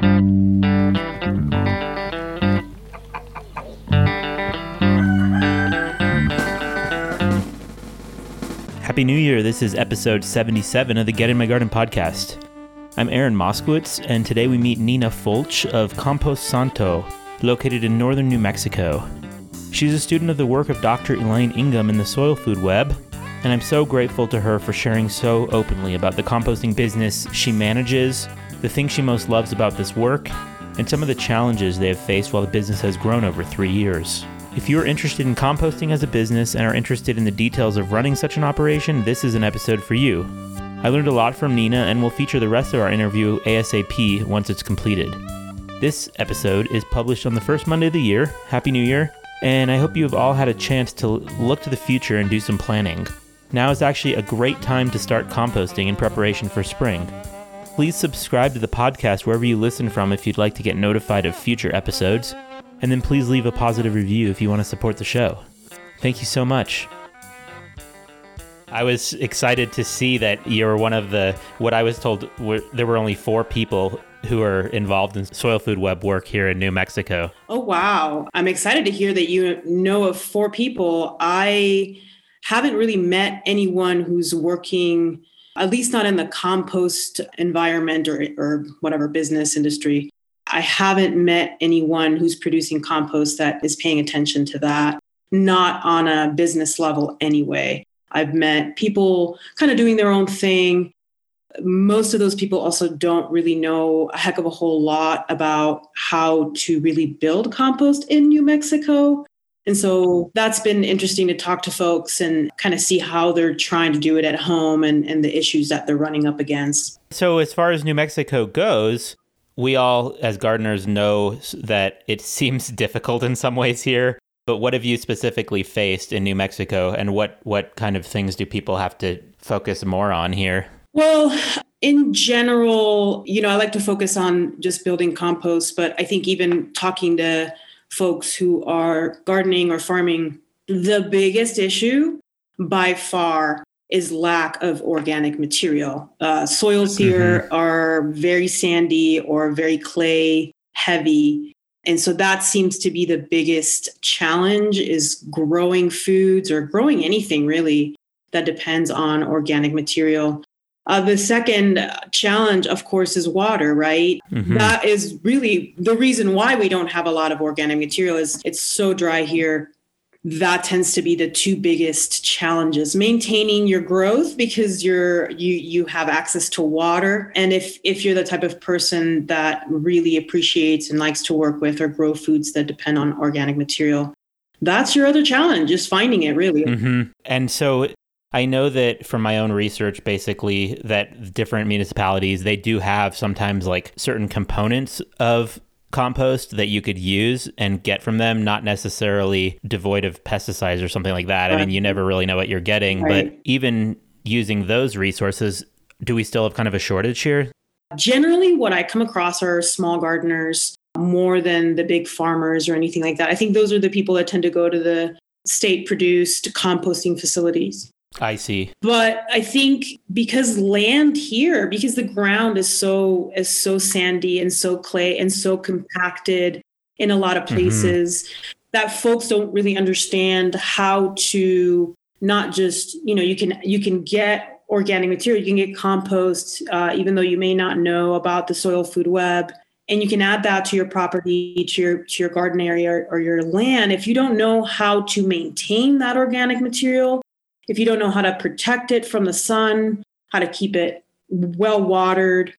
Happy New Year. This is episode 77 of the Get in My Garden podcast. I'm Aaron Moskowitz, and today we meet Nina Fulch of Compost Santo, located in northern New Mexico. She's a student of the work of Dr. Elaine Ingham in the Soil Food Web, and I'm so grateful to her for sharing so openly about the composting business she manages, the things she most loves about this work, and some of the challenges they have faced while the business has grown over three years. If you are interested in composting as a business and are interested in the details of running such an operation, this is an episode for you. I learned a lot from Nina and will feature the rest of our interview ASAP once it's completed. This episode is published on the first Monday of the year. Happy New Year! And I hope you have all had a chance to look to the future and do some planning. Now is actually a great time to start composting in preparation for spring. Please subscribe to the podcast wherever you listen from if you'd like to get notified of future episodes. And then please leave a positive review if you want to support the show. Thank you so much. I was excited to see that you're one of the, what I was told, were, there were only four people who are involved in soil food web work here in New Mexico. Oh, wow. I'm excited to hear that you know of four people. I haven't really met anyone who's working, at least not in the compost environment or, or whatever business industry, I haven't met anyone who's producing compost that is paying attention to that, not on a business level anyway. I've met people kind of doing their own thing. Most of those people also don't really know a heck of a whole lot about how to really build compost in New Mexico. And so that's been interesting to talk to folks and kind of see how they're trying to do it at home and, and the issues that they're running up against. So, as far as New Mexico goes, we all, as gardeners, know that it seems difficult in some ways here. But what have you specifically faced in New Mexico, and what what kind of things do people have to focus more on here? Well, in general, you know, I like to focus on just building compost, but I think even talking to folks who are gardening or farming, the biggest issue by far is lack of organic material. Uh, soils here mm-hmm. are very sandy or very clay heavy. And so that seems to be the biggest challenge is growing foods or growing anything really that depends on organic material. Uh, the second challenge, of course, is water, right? Mm-hmm. That is really the reason why we don't have a lot of organic material is it's so dry here that tends to be the two biggest challenges maintaining your growth because you're you you have access to water and if if you're the type of person that really appreciates and likes to work with or grow foods that depend on organic material that's your other challenge is finding it really mm-hmm. and so I know that from my own research, basically, that different municipalities, they do have sometimes like certain components of compost that you could use and get from them, not necessarily devoid of pesticides or something like that. Right. I mean, you never really know what you're getting, right. but even using those resources, do we still have kind of a shortage here? Generally, what I come across are small gardeners more than the big farmers or anything like that. I think those are the people that tend to go to the state produced composting facilities. I see. But I think because land here, because the ground is so is so sandy and so clay and so compacted in a lot of mm-hmm. places mm-hmm. that folks don't really understand how to not just, you know, you can you can get organic material, you can get compost, uh, even though you may not know about the soil food web. And you can add that to your property, to your to your garden area or, or your land. If you don't know how to maintain that organic material, if you don't know how to protect it from the sun, how to keep it well watered,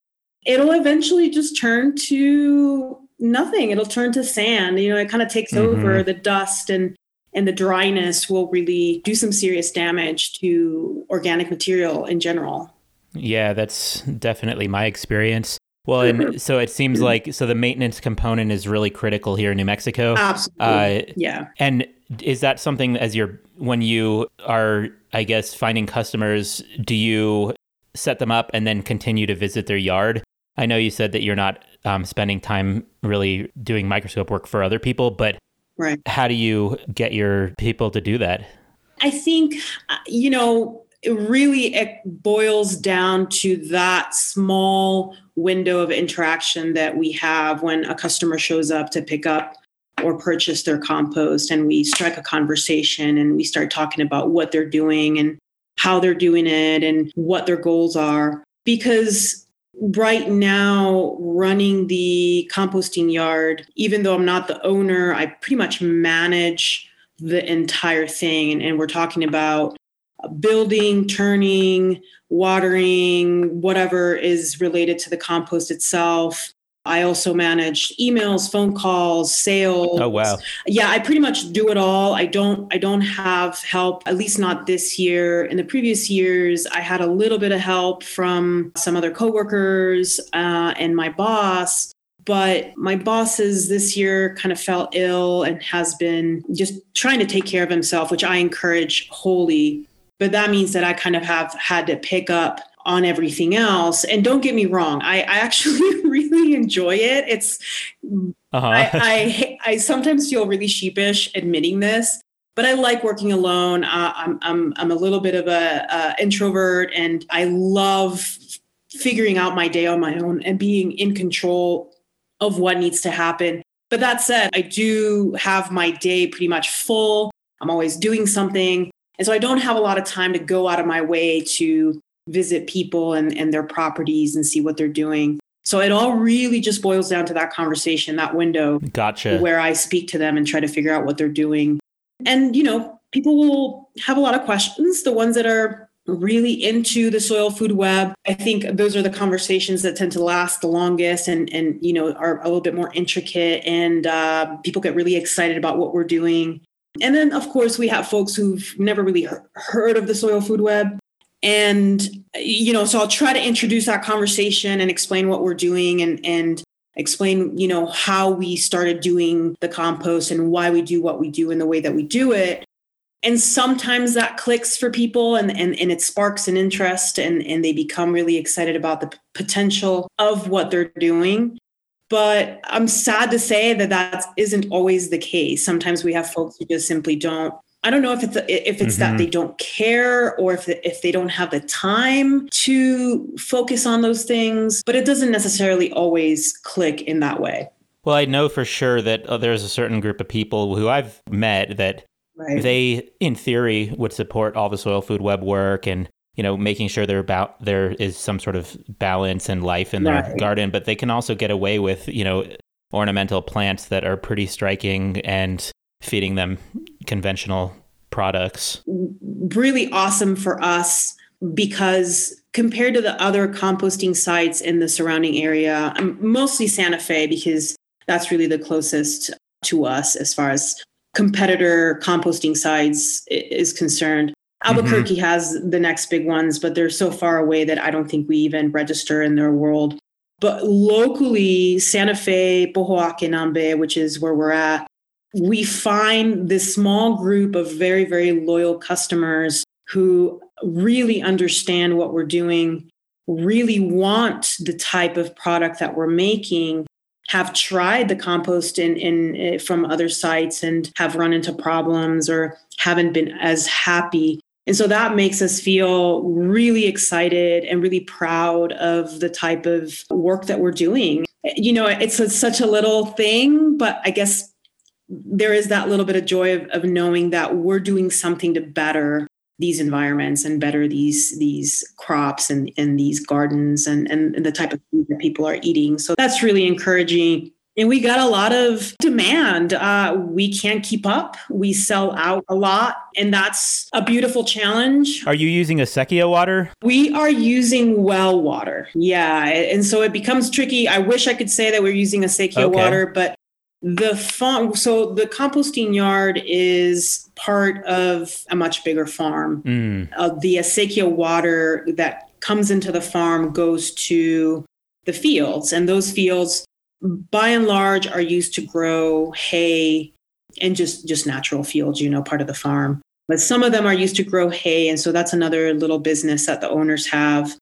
it'll eventually just turn to nothing. It'll turn to sand. You know, it kind of takes mm-hmm. over the dust and and the dryness will really do some serious damage to organic material in general. Yeah, that's definitely my experience. Well, and so it seems like so the maintenance component is really critical here in New Mexico. Absolutely. Uh, yeah. And is that something as you're when you are I guess, finding customers, do you set them up and then continue to visit their yard? I know you said that you're not um, spending time really doing microscope work for other people, but right. how do you get your people to do that? I think, uh, you know, it really it boils down to that small window of interaction that we have when a customer shows up to pick up or purchase their compost and we strike a conversation and we start talking about what they're doing and how they're doing it and what their goals are. Because right now running the composting yard even though i'm not the owner i pretty much manage the entire thing. And, we're talking about building turning watering whatever is related to the compost itself I also manage emails, phone calls, sales. Oh wow. Yeah, I pretty much do it all. I don't I don't have help, at least not this year. In the previous years, I had a little bit of help from some other coworkers uh, and my boss. But my bosses this year kind of fell ill and has been just trying to take care of himself, which I encourage wholly. But that means that I kind of have had to pick up on everything else. And don't get me wrong, I, I actually really enjoy it. It's uh-huh. I, I, I sometimes feel really sheepish admitting this, but I like working alone. Uh, I'm I'm I'm a little bit of a, a introvert, and I love figuring out my day on my own and being in control of what needs to happen. But that said, I do have my day pretty much full. I'm always doing something. And so I don't have a lot of time to go out of my way to visit people and, and their properties and see what they're doing. So it all really just boils down to that conversation, that window. Gotcha. Where I speak to them and try to figure out what they're doing. And, you know, people will have a lot of questions. The ones that are really into the soil food web, I think those are the conversations that tend to last the longest and, and you know, are a little bit more intricate. And uh, people get really excited about what we're doing. And then, of course, we have folks who've never really heard of the soil food web and you know so i'll try to introduce that conversation and explain what we're doing and and explain you know how we started doing the compost and why we do what we do in the way that we do it. And sometimes that clicks for people and, and, and it sparks an interest and, and they become really excited about the potential of what they're doing. But i'm sad to say that that isn't always the case. Sometimes we have folks who just simply don't I don't know if it's if it's mm-hmm. that they don't care or if if they don't have the time to focus on those things, but it doesn't necessarily always click in that way. Well, I know for sure that uh, there's a certain group of people who I've met that right. they, in theory, would support all the soil food web work and you know making sure there about there is some sort of balance and life in their right. garden, but they can also get away with you know ornamental plants that are pretty striking and feeding them conventional products. Really awesome for us because compared to the other composting sites in the surrounding area, mostly Santa Fe because that's really the closest to us as far as competitor composting sites is concerned. Albuquerque mm-hmm. has the next big ones, but they're so far away that I don't think we even register in their world. But locally, Santa Fe, Pojoaque, Nambe, which is where we're at, we find this small group of very, very loyal customers who really understand what we're doing, really want the type of product that we're making, have tried the compost in, in eh, from other sites and have run into problems or haven't been as happy. And so that makes us feel really excited and really proud of the type of work that we're doing. You know, it's a, such a little thing, but I guess there is that little bit of joy of, of knowing that we're doing something to better these environments and better these these crops and, and these gardens and, and the type of food that people are eating. So that's really encouraging. And we got a lot of demand. Uh, we can't keep up. We sell out a lot, and that's a beautiful challenge. Are you using a acequia water? We are using well water. Yeah. And so it becomes tricky. I wish I could say that we're using acequia okay. water, but the farm, so the composting yard is part of a much bigger farm. Mm. Uh, the acequia water that comes into the farm goes to the fields, and those fields, by and large, are used to grow hay and just just natural fields. You know, part of the farm. But some of them are used to grow hay, and so that's another little business that the owners have.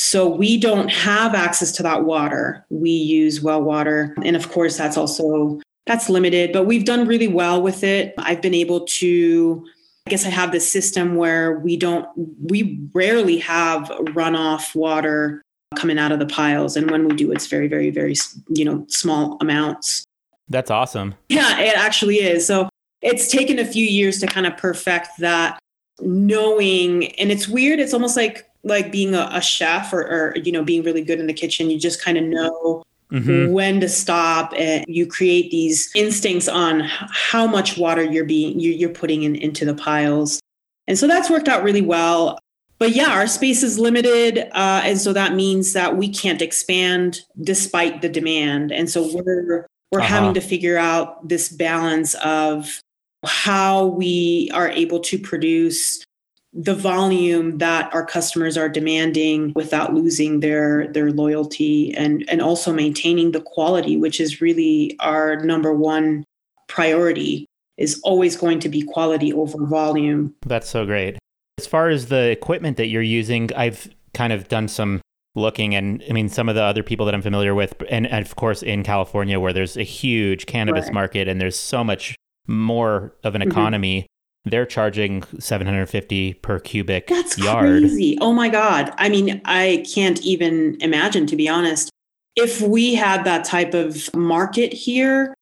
So we don't have access to that water. We use well water. And of course, that's also that's limited, but we've done really well with it. I've been able to I guess I have this system where we don't, we rarely have runoff water coming out of the piles. And when we do, it's very, very, very, you know, small amounts. That's awesome. Yeah, it actually is. So it's taken a few years to kind of perfect that knowing and it's weird it's almost like like being a, a chef or, or, you know being really good in the kitchen you just kind of know mm-hmm. when to stop and you create these instincts on how much water you're being you're putting in, into the piles and so that's worked out really well but yeah our space is limited uh, and so that means that we can't expand despite the demand and so we're we're uh-huh. having to figure out this balance of how we are able to produce the volume that our customers are demanding without losing their their loyalty and and also maintaining the quality which is really our number one priority is always going to be quality over volume that's so great as far as the equipment that you're using i've kind of done some looking and i mean some of the other people that i'm familiar with and, and of course in california where there's a huge cannabis right. market and there's so much more of an mm-hmm. economy mm-hmm. They're charging 750 per cubic That's yard crazy. oh my god i mean i can't even imagine to be honest if we had that type of market here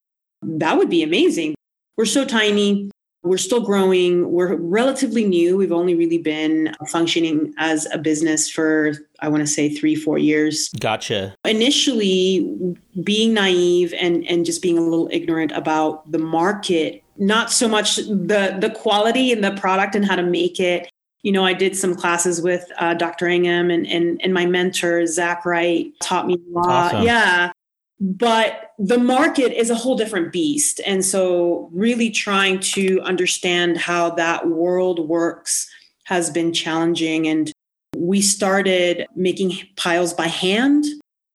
that would be amazing we're so tiny we're still growing. We're relatively new. We've only really been functioning as a business for, I want to say, three, four years. Gotcha. Initially, being naive and, and just being a little ignorant about the market, not so much the, the quality and the product and how to make it. You know, I did some classes with uh, Dr. Ingham and, and, and my mentor, Zach Wright, taught me a lot. Awesome. Yeah but the market is a whole different beast and so really trying to understand how that world works has been challenging and we started making piles by hand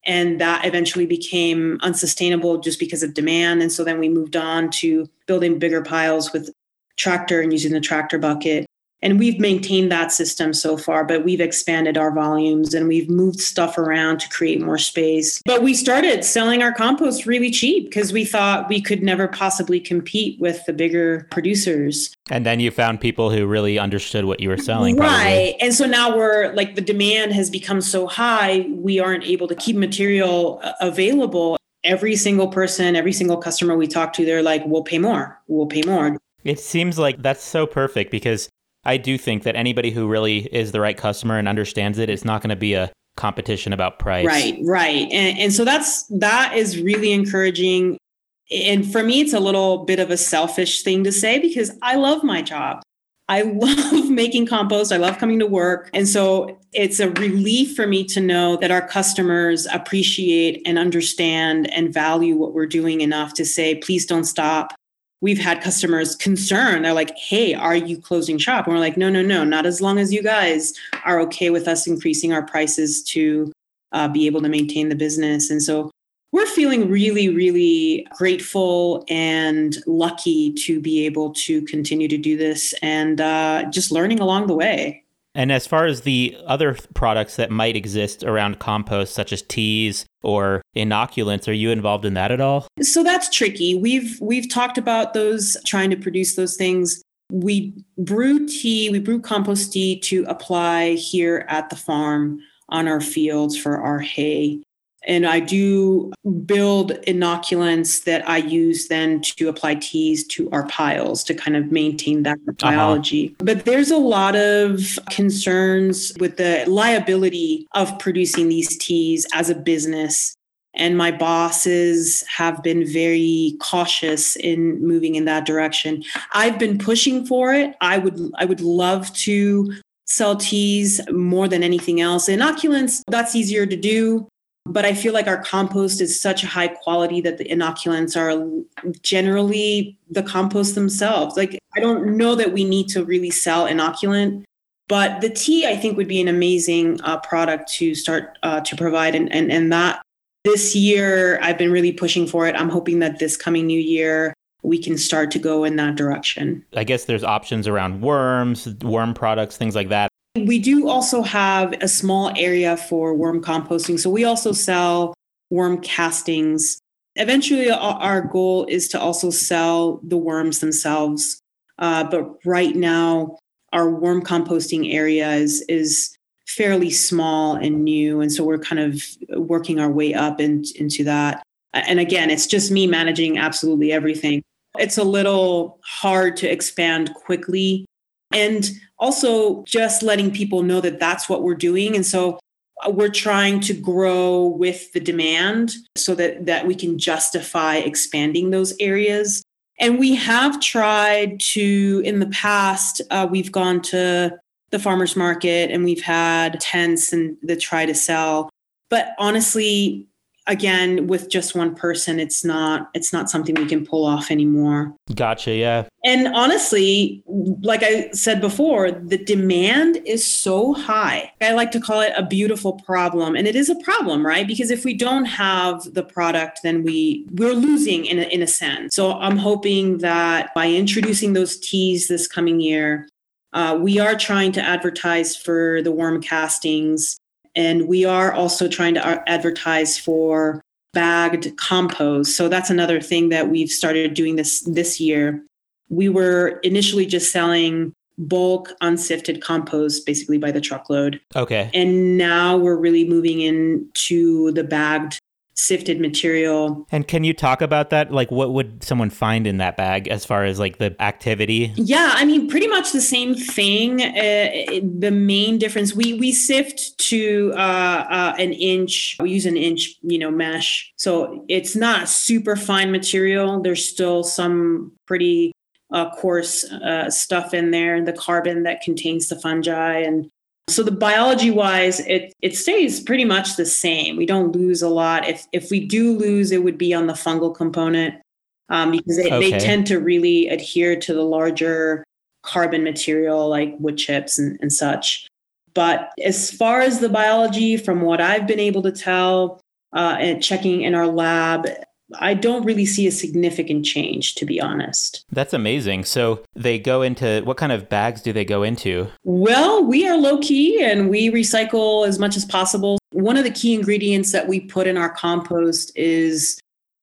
and that eventually became unsustainable just because of demand. And so then we moved on to building bigger piles with tractor and using the tractor bucket and we've maintained that system so far but we've expanded our volumes and we've moved stuff around to create more space. But we started selling our compost really cheap because we thought we could never possibly compete with the bigger producers. And then you found people who really understood what you were selling right. Probably. and so now we're like the demand has become so high we aren't able to keep material available. Every single person every single customer we talk to they're like we'll pay more. We'll pay more. It seems like that's so perfect because I do think that anybody who really is the right customer and understands it, it's not going to be a competition about price. Right, right. And, and so that's that is really encouraging. And for me, it's a little bit of a selfish thing to say because I love my job. I love making compost. I love coming to work. And so it's a relief for me to know that our customers appreciate and understand and value what we're doing enough to say, please don't stop we've had customers concern. They're like, hey, are you closing shop? And we're like, no, no, no, not as long as you guys are okay with us increasing our prices to uh, be able to maintain the business. And so we're feeling really, really grateful and lucky to be able to continue to do this and uh, just learning along the way. And as far as the other products that might exist around compost, such as teas or inoculants, are you involved in that at all? So that's tricky. We've we've talked about those, trying to produce those things. We brew tea, we brew compost tea to apply here at the farm on our fields for our hay. And I do build inoculants that I use then to apply teas to our piles to kind of maintain that uh-huh. biology. Uh-huh. But there's a lot of concerns with the liability of producing these teas as a business. And my bosses have been very cautious in moving in that direction. I've been pushing for it. I would I would love to sell teas more than anything else. Inoculants, that's easier to do. But I feel like our compost is such a high quality that the inoculants are generally the compost themselves. Like, I don't know that we need to really sell inoculant, but the tea I think would be an amazing uh, product to start uh, to provide. And, and, and that this year, I've been really pushing for it. I'm hoping that this coming new year, we can start to go in that direction. I guess there's options around worms, worm products, things like that. We do also have a small area for worm composting. So we also sell worm castings. Eventually, our goal is to also sell the worms themselves Uh, but right now, our worm composting area is is fairly small and new, and so we're kind of working our way up in, into that. And again, it's just me managing absolutely everything. It's a little hard to expand quickly, and also just letting people know that that's what we're doing. And so uh, we're trying to grow with the demand so that that we can justify expanding those areas and we have tried to, in the past, uh, we've gone to the farmers market and we've had tents and the try to sell. But honestly, again with just one person it's not it's not something we can pull off anymore. Gotcha yeah. And honestly like i said before the demand is so high. I like to call it a beautiful problem and it is a problem right? Because if we don't have the product then we we're losing in a, in a sense. So i'm hoping that by introducing those teas this coming year uh, we are trying to advertise for the worm castings and we are also trying to uh, advertise for bagged compost. So that's another thing that we've started doing this this year. We were initially just selling bulk unsifted compost basically by the truckload. Okay. And now we're really moving into the bagged sifted material. And can you talk about that? Like, what would someone find in that bag as far as like the activity? Yeah, I mean, pretty much the same thing. Uh, the main difference we we sift to uh, uh, an inch. We use an inch, you know, mesh, so it's not super fine material. There's still some pretty uh, coarse uh, stuff in there, the carbon that contains the fungi and so the biology wise, it it stays pretty much the same. We don't lose a lot. If if we do lose, it would be on the fungal component um, because they, okay. they tend to really adhere to the larger carbon material like wood chips and, and such. But as far as the biology, from what I've been able to tell uh, and checking in our lab, I don't really see a significant change, to be honest. That's amazing. So they go into what kind of bags do they go into? Well, we are low key and we recycle as much as possible. One of the key ingredients that we put in our compost is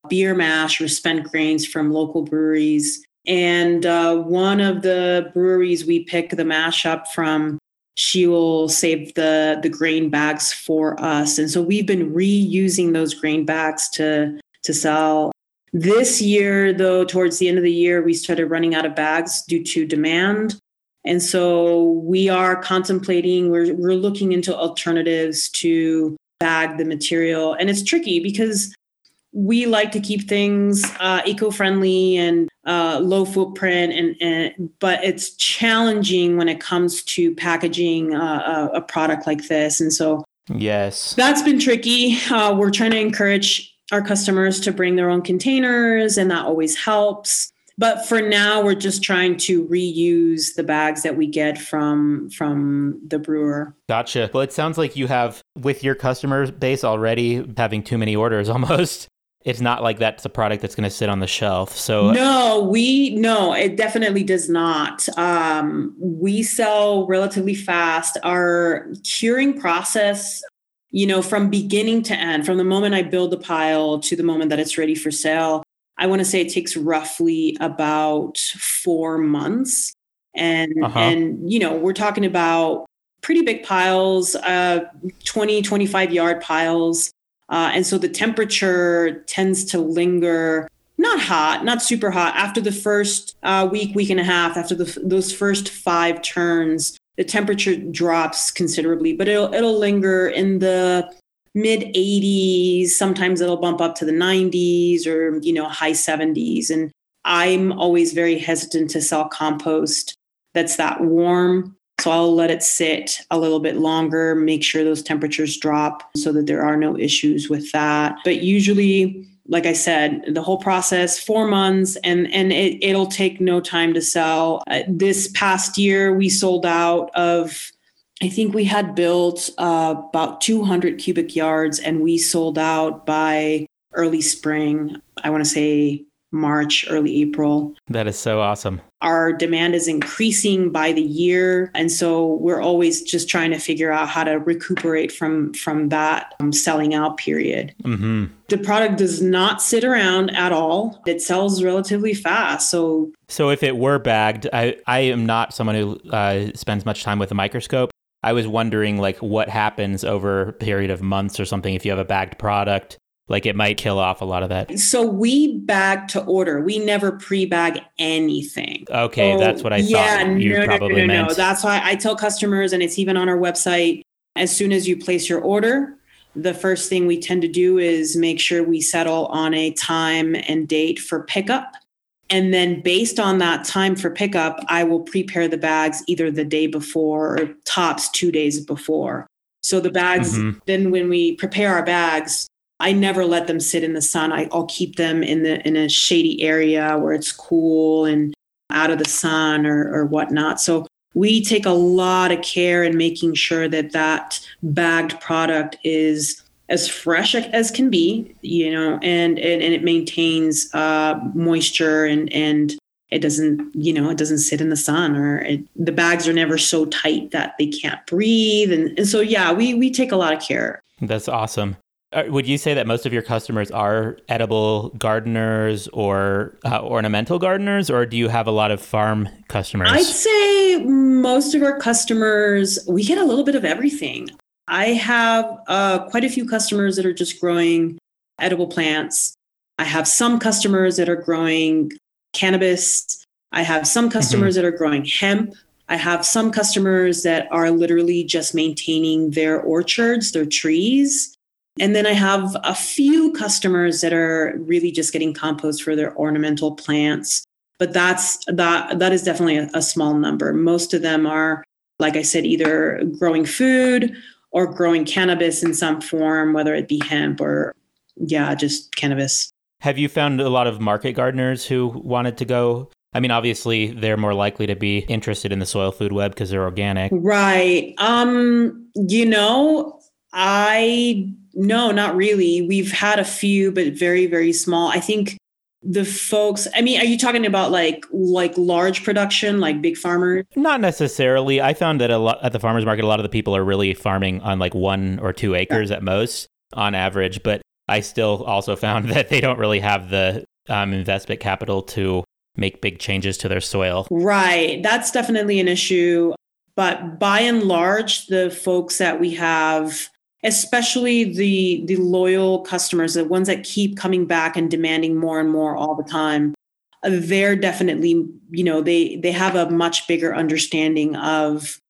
beer mash or spent grains from local breweries. And uh, one of the breweries we pick the mash up from, she will save the the grain bags for us. And so we've been reusing those grain bags to to sell. This year, though, towards the end of the year, we started running out of bags due to demand. And so we are contemplating, we're, we're looking into alternatives to bag the material. And it's tricky because we like to keep things uh, eco-friendly and uh, low footprint and, and, but it's challenging when it comes to packaging uh, a, a, product like this and so yes that's been tricky uh, we're trying to encourage our customers to bring their own containers, and that always helps. But for now, we're just trying to reuse the bags that we get from from the brewer. Gotcha. Well, it sounds like you have with your customer base already having too many orders almost. It's not like that's a product that's going to sit on the shelf. So no, we no, it definitely does not. Um, we sell relatively fast. Our curing process you know, from beginning to end, from the moment I build the pile to the moment that it's ready for sale, I want to say it takes roughly about four months. And uh-huh. and you know, we're talking about pretty big piles, uh 20, 25 yard piles. Uh, and so the temperature tends to linger not hot, not super hot. After the first uh, week, week and a half, after the, those first five turns, the temperature drops considerably, but it'll it'll linger in the mid 80s. Sometimes it'll bump up to the 90s or you know high 70s. And I'm always very hesitant to sell compost that's that warm. So I'll let it sit a little bit longer, make sure those temperatures drop so that there are no issues with that. But usually like I said, the whole process four months, and and it, it'll take no time to sell. Uh, this past year, we sold out of. I think we had built uh, about 200 cubic yards, and we sold out by early spring. I want to say March, early April. That is so awesome. Our demand is increasing by the year, and so we're always just trying to figure out how to recuperate from from that um, selling out period. hmm The product does not sit around at all. It sells relatively fast, so So if it were bagged, I, I am not someone who uh, spends much time with a microscope. I was wondering like what happens over a period of months or something if you have a bagged product. Like it might kill off a lot of that. so we bag to order. We never pre-bag anything. Okay, Oh, that's what I yeah, thought you no, probably no, no, meant. No. That's why I tell customers, and it's even on our website. As soon as you place your order, the first thing we tend to do is make sure we settle on a time and date for pickup. And then, based on that time for pickup, I will prepare the bags either the day before or tops two days before. So the bags, Mhm. then when we prepare our bags, I never let them sit in the sun. I, I'll keep them in the in a shady area where it's cool and out of the sun or, or whatnot. So we take a lot of care in making sure that that bagged product is as fresh as can be, you know, and and, and it maintains uh, moisture and and it doesn't, you know, it doesn't sit in the sun or it, the bags are never so tight that they can't breathe. And, and so, yeah, we we take a lot of care. That's awesome. Would you say that most of your customers are edible gardeners or uh, ornamental gardeners, or do you have a lot of farm customers? I'd say most of our customers, we get a little bit of everything. I have uh, quite a few customers that are just growing edible plants. I have some customers that are growing cannabis. I have some customers that are growing hemp. I have some customers that are literally just maintaining their orchards, their trees. And then I have a few customers that are really just getting compost for their ornamental plants but that's that that is definitely a, a, small number. Most of them are like i said either growing food or growing cannabis in some form whether it be hemp or yeah just cannabis. Have you found a lot of market gardeners who wanted to go? I mean obviously they're more likely to be interested in the soil food web because they're organic. Right. Um you know i no not really. We've had a few but very very small. I think the folks i mean are you talking about like like large production like big farmers? Not necessarily. I found that a lot at the farmers market a lot of the people are really farming on like one or two acres at most on average but i still also found that they don't really have the um, investment capital to make big changes to their soil. Right. That's definitely an issue. But by and large the folks that we have especially the the loyal customers the ones that keep coming back and demanding more and more all the time they're definitely you know they they have a much bigger understanding of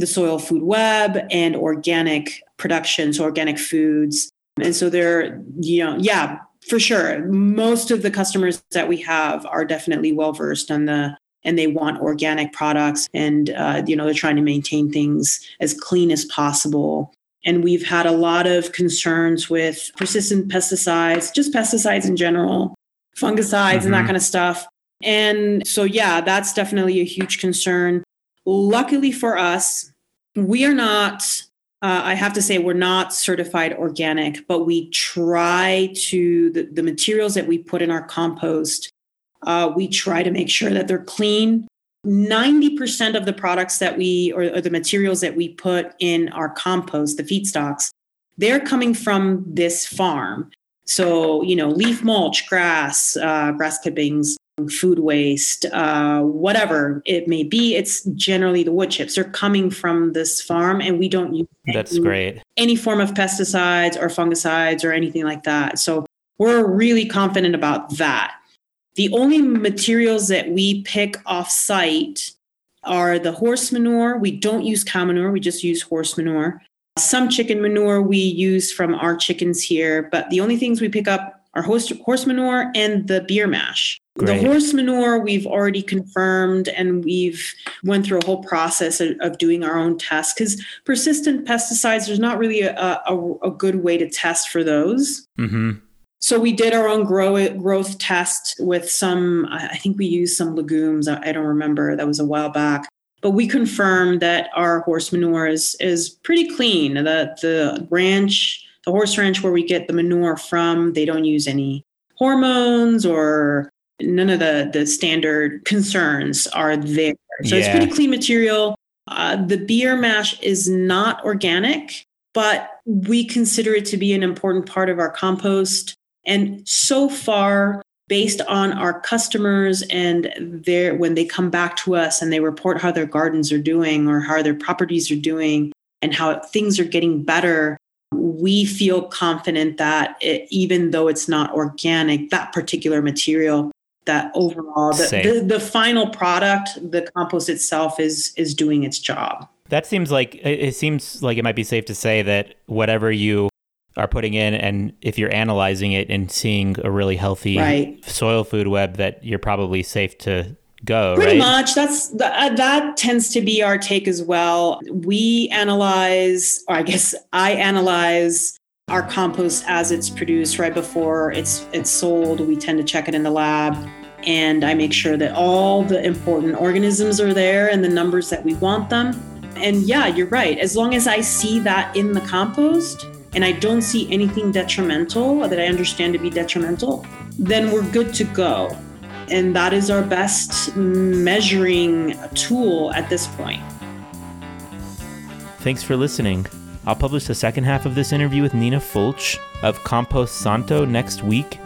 the soil food web and organic production so organic foods. And so they're you know yeah for sure. Most of the customers that we have are definitely well versed on the and they want organic products and uh, you know they're trying to maintain things as clean as possible and we've had a lot of concerns with persistent pesticides, just pesticides in general, fungicides mm-hmm. and that kind of stuff. And so, yeah, that's definitely a huge concern. Luckily for us, we are not, uh, I have to say, we're not certified organic, but we try to, the, the materials that we put in our compost, uh, we try to make sure that they're clean 90% of the products that we or, or, the materials that we put in our compost the feedstocks they're coming from this farm. So you know leaf mulch grass uh, grass clippings food waste uh, whatever it may be it's generally the wood chips. They're coming from this farm and we don't use that's any, great. any form of pesticides or fungicides or anything like that. So we're really confident about that the only materials that we pick off site are the horse manure. We don't use cow manure, we just use horse manure. Some chicken manure we use from our chickens here, but the only things we pick up are horse, horse manure and the beer mash. Great. The horse manure we've already confirmed and we've went through a whole process of, of doing our own tests because persistent pesticides, there's not really a, a, a, good way to test for those. Mm-hmm. So we did our own grow growth test with some. I think we used some legumes. I don't remember. That was a while back. But we confirmed that our horse manure is is pretty clean. That the ranch, the horse ranch where we get the manure from, they don't use any hormones or none of the the standard concerns are there. So yeah. it's pretty clean material. Uh, the beer mash is not organic, but we consider it to be an important part of our compost. And so far, based on our customers and their when they come back to us and they report how their gardens are doing or how their properties are doing and how things are getting better we feel confident that it, even though it's not organic that particular material that overall the, the, the, final product the compost itself is is doing its job. That seems like it seems like it might be safe to say that whatever you are putting in and if you're analyzing it and seeing a really healthy right. soil food web that you're probably safe to go pretty right? much. That's uh, that tends to be our take as well. We analyze or i guess i analyze our compost as it's produced. Right before it's it's sold we tend to check it in the lab and i make sure that all the important organisms are there and the numbers that we want them. And yeah you're right. As long as i see that in the compost and I don't see anything detrimental that I understand to be detrimental, then we're good to go. And that is our best measuring tool at this point. Thanks for listening. I'll publish the second half of this interview with Nina Fulch of Compost Santo next week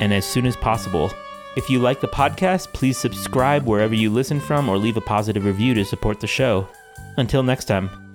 and as soon as possible. If you like the podcast, please subscribe wherever you listen from or leave a positive review to support the show. Until next time.